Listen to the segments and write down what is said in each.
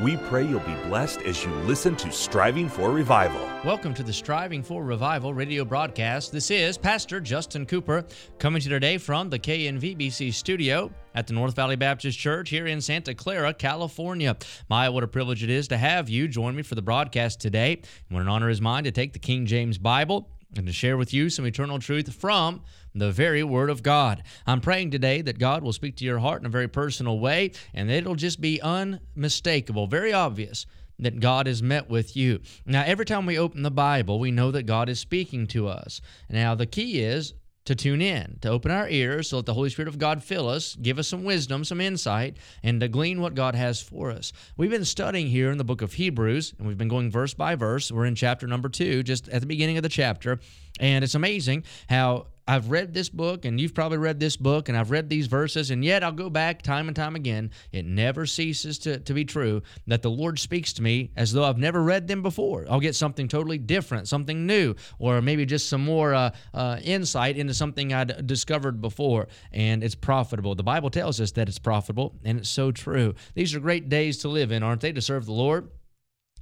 We pray you'll be blessed as you listen to Striving for Revival. Welcome to the Striving for Revival radio broadcast. This is Pastor Justin Cooper coming to you today from the KNVBC studio at the North Valley Baptist Church here in Santa Clara, California. My, what a privilege it is to have you join me for the broadcast today. What an honor is mine to take the King James Bible and to share with you some eternal truth from the very Word of God. I'm praying today that God will speak to your heart in a very personal way and it'll just be unmistakable, very obvious that God has met with you. Now, every time we open the Bible, we know that God is speaking to us. Now, the key is to tune in, to open our ears, so let the Holy Spirit of God fill us, give us some wisdom, some insight, and to glean what God has for us. We've been studying here in the book of Hebrews, and we've been going verse by verse. We're in chapter number two, just at the beginning of the chapter. And it's amazing how I've read this book, and you've probably read this book, and I've read these verses, and yet I'll go back time and time again. It never ceases to, to be true that the Lord speaks to me as though I've never read them before. I'll get something totally different, something new, or maybe just some more uh, uh, insight into something I'd discovered before, and it's profitable. The Bible tells us that it's profitable, and it's so true. These are great days to live in, aren't they, to serve the Lord?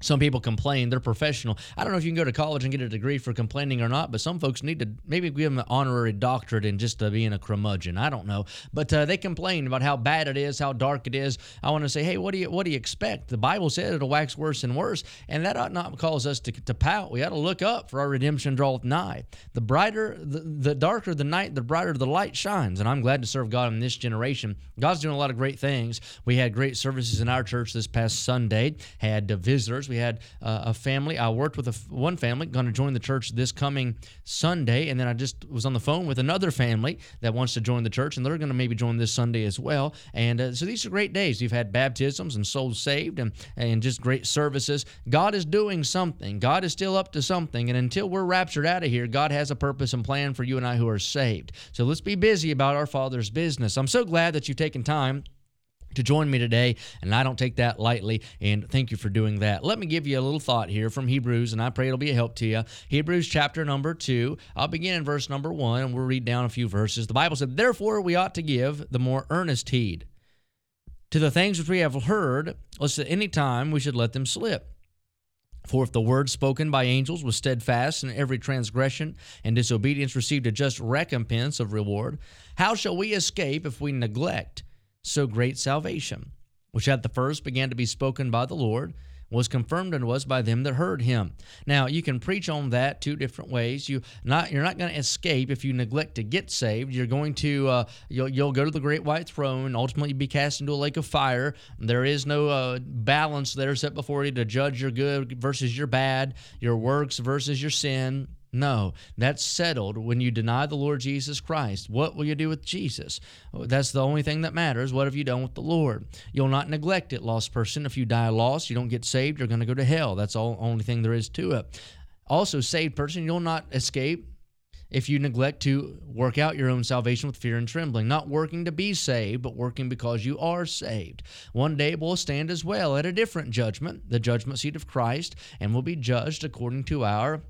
Some people complain, they're professional. I don't know if you can go to college and get a degree for complaining or not, but some folks need to maybe give them an honorary doctorate in just uh, being a curmudgeon. I don't know. But uh, they complain about how bad it is, how dark it is. I want to say, hey, what do you what do you expect? The Bible said it'll wax worse and worse, and that ought not cause us to, to pout. We ought to look up, for our redemption draweth nigh. The brighter, the, the darker the night, the brighter the light shines. And I'm glad to serve God in this generation. God's doing a lot of great things. We had great services in our church this past Sunday, had visitors we had uh, a family. I worked with a, one family going to join the church this coming Sunday, and then I just was on the phone with another family that wants to join the church, and they're going to maybe join this Sunday as well. And uh, so these are great days. You've had baptisms and souls saved, and and just great services. God is doing something. God is still up to something, and until we're raptured out of here, God has a purpose and plan for you and I who are saved. So let's be busy about our Father's business. I'm so glad that you've taken time to join me today, and I don't take that lightly. And thank you for doing that. Let me give you a little thought here from Hebrews, and I pray it'll be a help to you. Hebrews chapter number two. I'll begin in verse number one, and we'll read down a few verses. The Bible said, Therefore, we ought to give the more earnest heed to the things which we have heard, lest at any time we should let them slip. For if the word spoken by angels was steadfast, and every transgression and disobedience received a just recompense of reward, how shall we escape if we neglect? So great salvation, which at the first began to be spoken by the Lord, was confirmed and was by them that heard him. Now you can preach on that two different ways. You not you're not going to escape if you neglect to get saved. You're going to uh, you'll you'll go to the great white throne and ultimately be cast into a lake of fire. There is no uh, balance there set before you to judge your good versus your bad, your works versus your sin. No, that's settled when you deny the Lord Jesus Christ. What will you do with Jesus? Oh, that's the only thing that matters. What have you done with the Lord? You'll not neglect it, lost person. If you die lost, you don't get saved, you're going to go to hell. That's the only thing there is to it. Also, saved person, you'll not escape if you neglect to work out your own salvation with fear and trembling, not working to be saved, but working because you are saved. One day we'll stand as well at a different judgment, the judgment seat of Christ, and we'll be judged according to our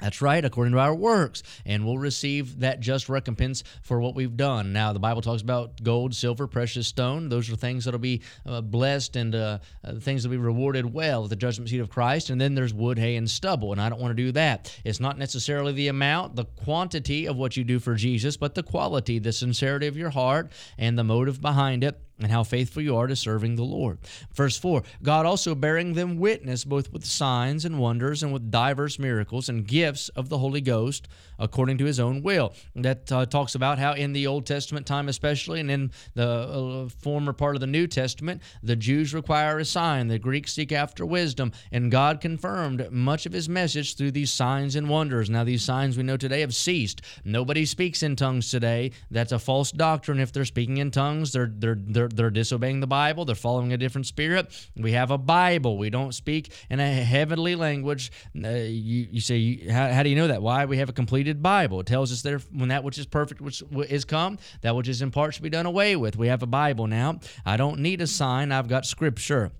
that's right, according to our works, and we'll receive that just recompense for what we've done. Now, the Bible talks about gold, silver, precious stone. Those are things that'll be uh, blessed and uh, uh, things that'll be rewarded well at the judgment seat of Christ. And then there's wood, hay, and stubble, and I don't want to do that. It's not necessarily the amount, the quantity of what you do for Jesus, but the quality, the sincerity of your heart, and the motive behind it and how faithful you are to serving the Lord. Verse 4 God also bearing them witness both with signs and wonders and with diverse miracles and gifts of the Holy Ghost according to his own will. That uh, talks about how in the Old Testament time, especially, and in the uh, former part of the New Testament, the Jews require a sign, the Greeks seek after wisdom, and God confirmed much of his message through these signs and wonders. Now, these signs we know today have ceased. Nobody speaks in tongues today. That's a false doctrine. If they're speaking in tongues, they're, they're, they're they're they're disobeying the Bible. They're following a different spirit. We have a Bible. We don't speak in a heavenly language. Uh, you, you say, how, how do you know that? Why? We have a completed Bible. It tells us there when that which is perfect which is come, that which is in part should be done away with. We have a Bible now. I don't need a sign. I've got Scripture.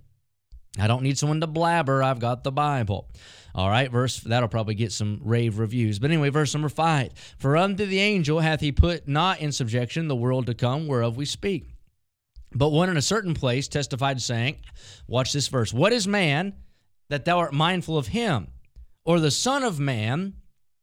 I don't need someone to blabber. I've got the Bible. All right, verse that'll probably get some rave reviews. But anyway, verse number five. For unto the angel hath he put not in subjection the world to come, whereof we speak. But one in a certain place testified, saying, Watch this verse. What is man that thou art mindful of him? Or the Son of Man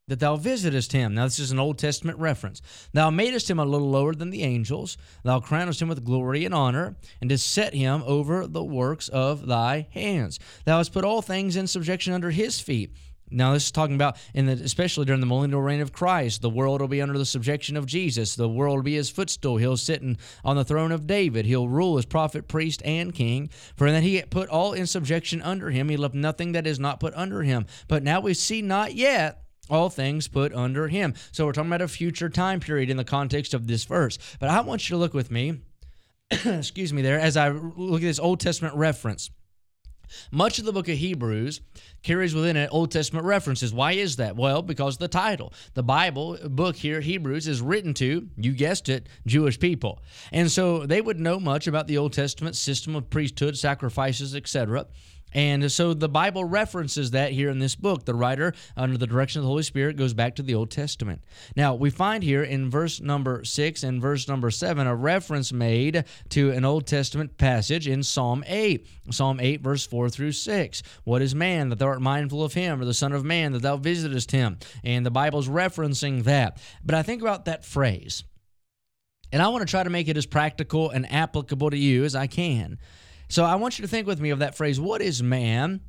that thou visitest him. Now, this is an Old Testament reference. Thou madest him a little lower than the angels. Thou crownest him with glory and honor, and didst set him over the works of thy hands. Thou hast put all things in subjection under his feet. Now, this is talking about, in the, especially during the millennial reign of Christ, the world will be under the subjection of Jesus. The world will be his footstool. He'll sit on the throne of David. He'll rule as prophet, priest, and king. For in that he put all in subjection under him. He left nothing that is not put under him. But now we see not yet all things put under him. So we're talking about a future time period in the context of this verse. But I want you to look with me, excuse me, there, as I look at this Old Testament reference. Much of the book of Hebrews carries within it Old Testament references. Why is that? Well, because the title. The Bible book here, Hebrews, is written to, you guessed it, Jewish people. And so they would know much about the Old Testament system of priesthood, sacrifices, etc. And so the Bible references that here in this book. The writer, under the direction of the Holy Spirit, goes back to the Old Testament. Now, we find here in verse number 6 and verse number 7 a reference made to an Old Testament passage in Psalm 8. Psalm 8, verse 4 through 6. What is man that thou art mindful of him, or the Son of Man that thou visitest him? And the Bible's referencing that. But I think about that phrase. And I want to try to make it as practical and applicable to you as I can. So I want you to think with me of that phrase, what is man?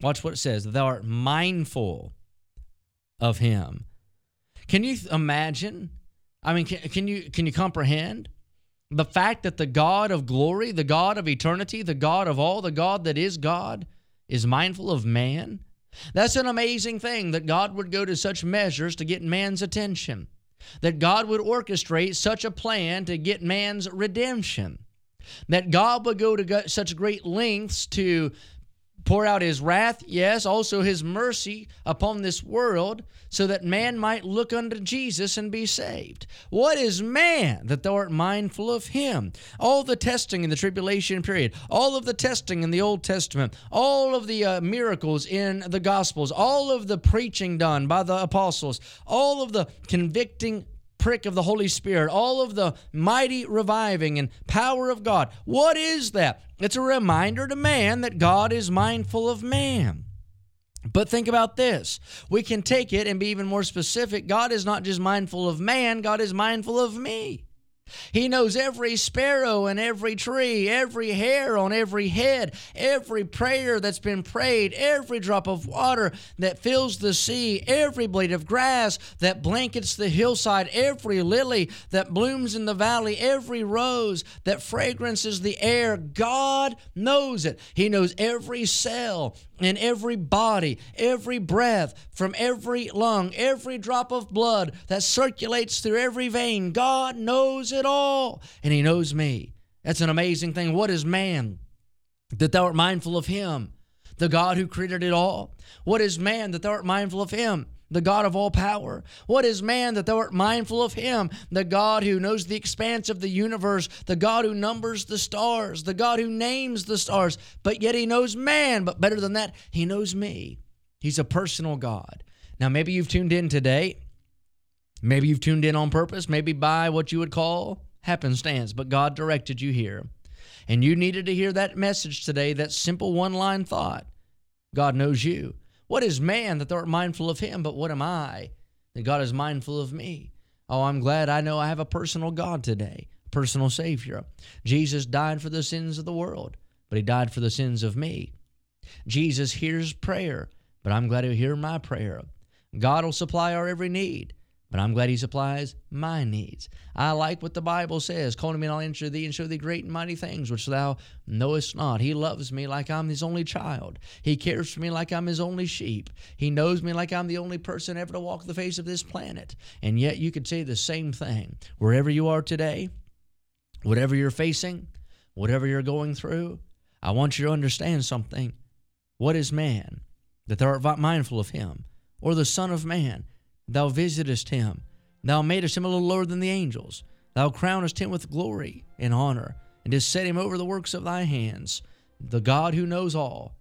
Watch what it says, thou art mindful of him. Can you imagine? I mean, can, can you can you comprehend the fact that the God of glory, the God of eternity, the God of all, the God that is God, is mindful of man? That's an amazing thing that God would go to such measures to get man's attention. That God would orchestrate such a plan to get man's redemption that God would go to such great lengths to pour out his wrath, yes, also his mercy upon this world, so that man might look unto Jesus and be saved. What is man that thou art mindful of him? All the testing in the tribulation period, all of the testing in the Old Testament, all of the uh, miracles in the Gospels, all of the preaching done by the apostles, all of the convicting prick of the Holy Spirit, all of the mighty reviving and power of God. What is that? It's a reminder to man that God is mindful of man. But think about this. We can take it and be even more specific. God is not just mindful of man, God is mindful of me. He knows every sparrow and every tree, every hair on every head, every prayer that's been prayed, every drop of water that fills the sea, every blade of grass that blankets the hillside, every lily that blooms in the valley, every rose that fragrances the air. God knows it. He knows every cell in every body, every breath, from every lung, every drop of blood that circulates through every vein. God knows it all, and He knows me. That's an amazing thing. What is man that thou art mindful of him, the God who created it all? What is man that thou art mindful of him? the God of all power? What is man that thou art mindful of him? The God who knows the expanse of the universe, the God who numbers the stars, the God who names the stars, but yet he knows man. But better than that, he knows me. He's a personal God. Now, maybe you've tuned in today. Maybe you've tuned in on purpose, maybe by what you would call happenstance, but God directed you here. And you needed to hear that message today, that simple one line thought God knows you. What is man that thou art mindful of him? But what am I that God is mindful of me? Oh, I'm glad I know I have a personal God today, a personal Savior. Jesus died for the sins of the world, but he died for the sins of me. Jesus hears prayer, but I'm glad he'll hear my prayer. God will supply our every need. But I'm glad he supplies my needs. I like what the Bible says. Call to me and I'll answer thee and show thee great and mighty things which thou knowest not. He loves me like I'm his only child. He cares for me like I'm his only sheep. He knows me like I'm the only person ever to walk the face of this planet. And yet you could say the same thing. Wherever you are today, whatever you're facing, whatever you're going through, I want you to understand something. What is man? That thou art mindful of him, or the Son of Man Thou visitest him. Thou madest him a little lower than the angels. Thou crownest him with glory and honor, and didst set him over the works of thy hands. the God who knows all,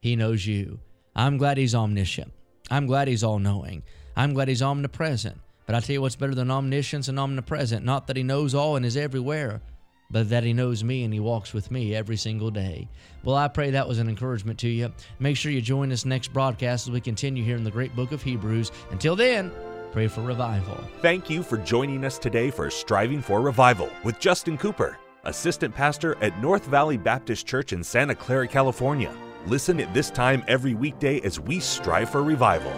He knows you. I'm glad He's omniscient. I'm glad He's all knowing. I'm glad He's omnipresent. But I tell you what's better than omniscience and omnipresent? Not that He knows all and is everywhere, but that He knows me and He walks with me every single day. Well, I pray that was an encouragement to you. Make sure you join us next broadcast as we continue here in the great book of Hebrews. Until then, pray for revival. Thank you for joining us today for Striving for Revival with Justin Cooper, Assistant Pastor at North Valley Baptist Church in Santa Clara, California. Listen at this time every weekday as we strive for revival.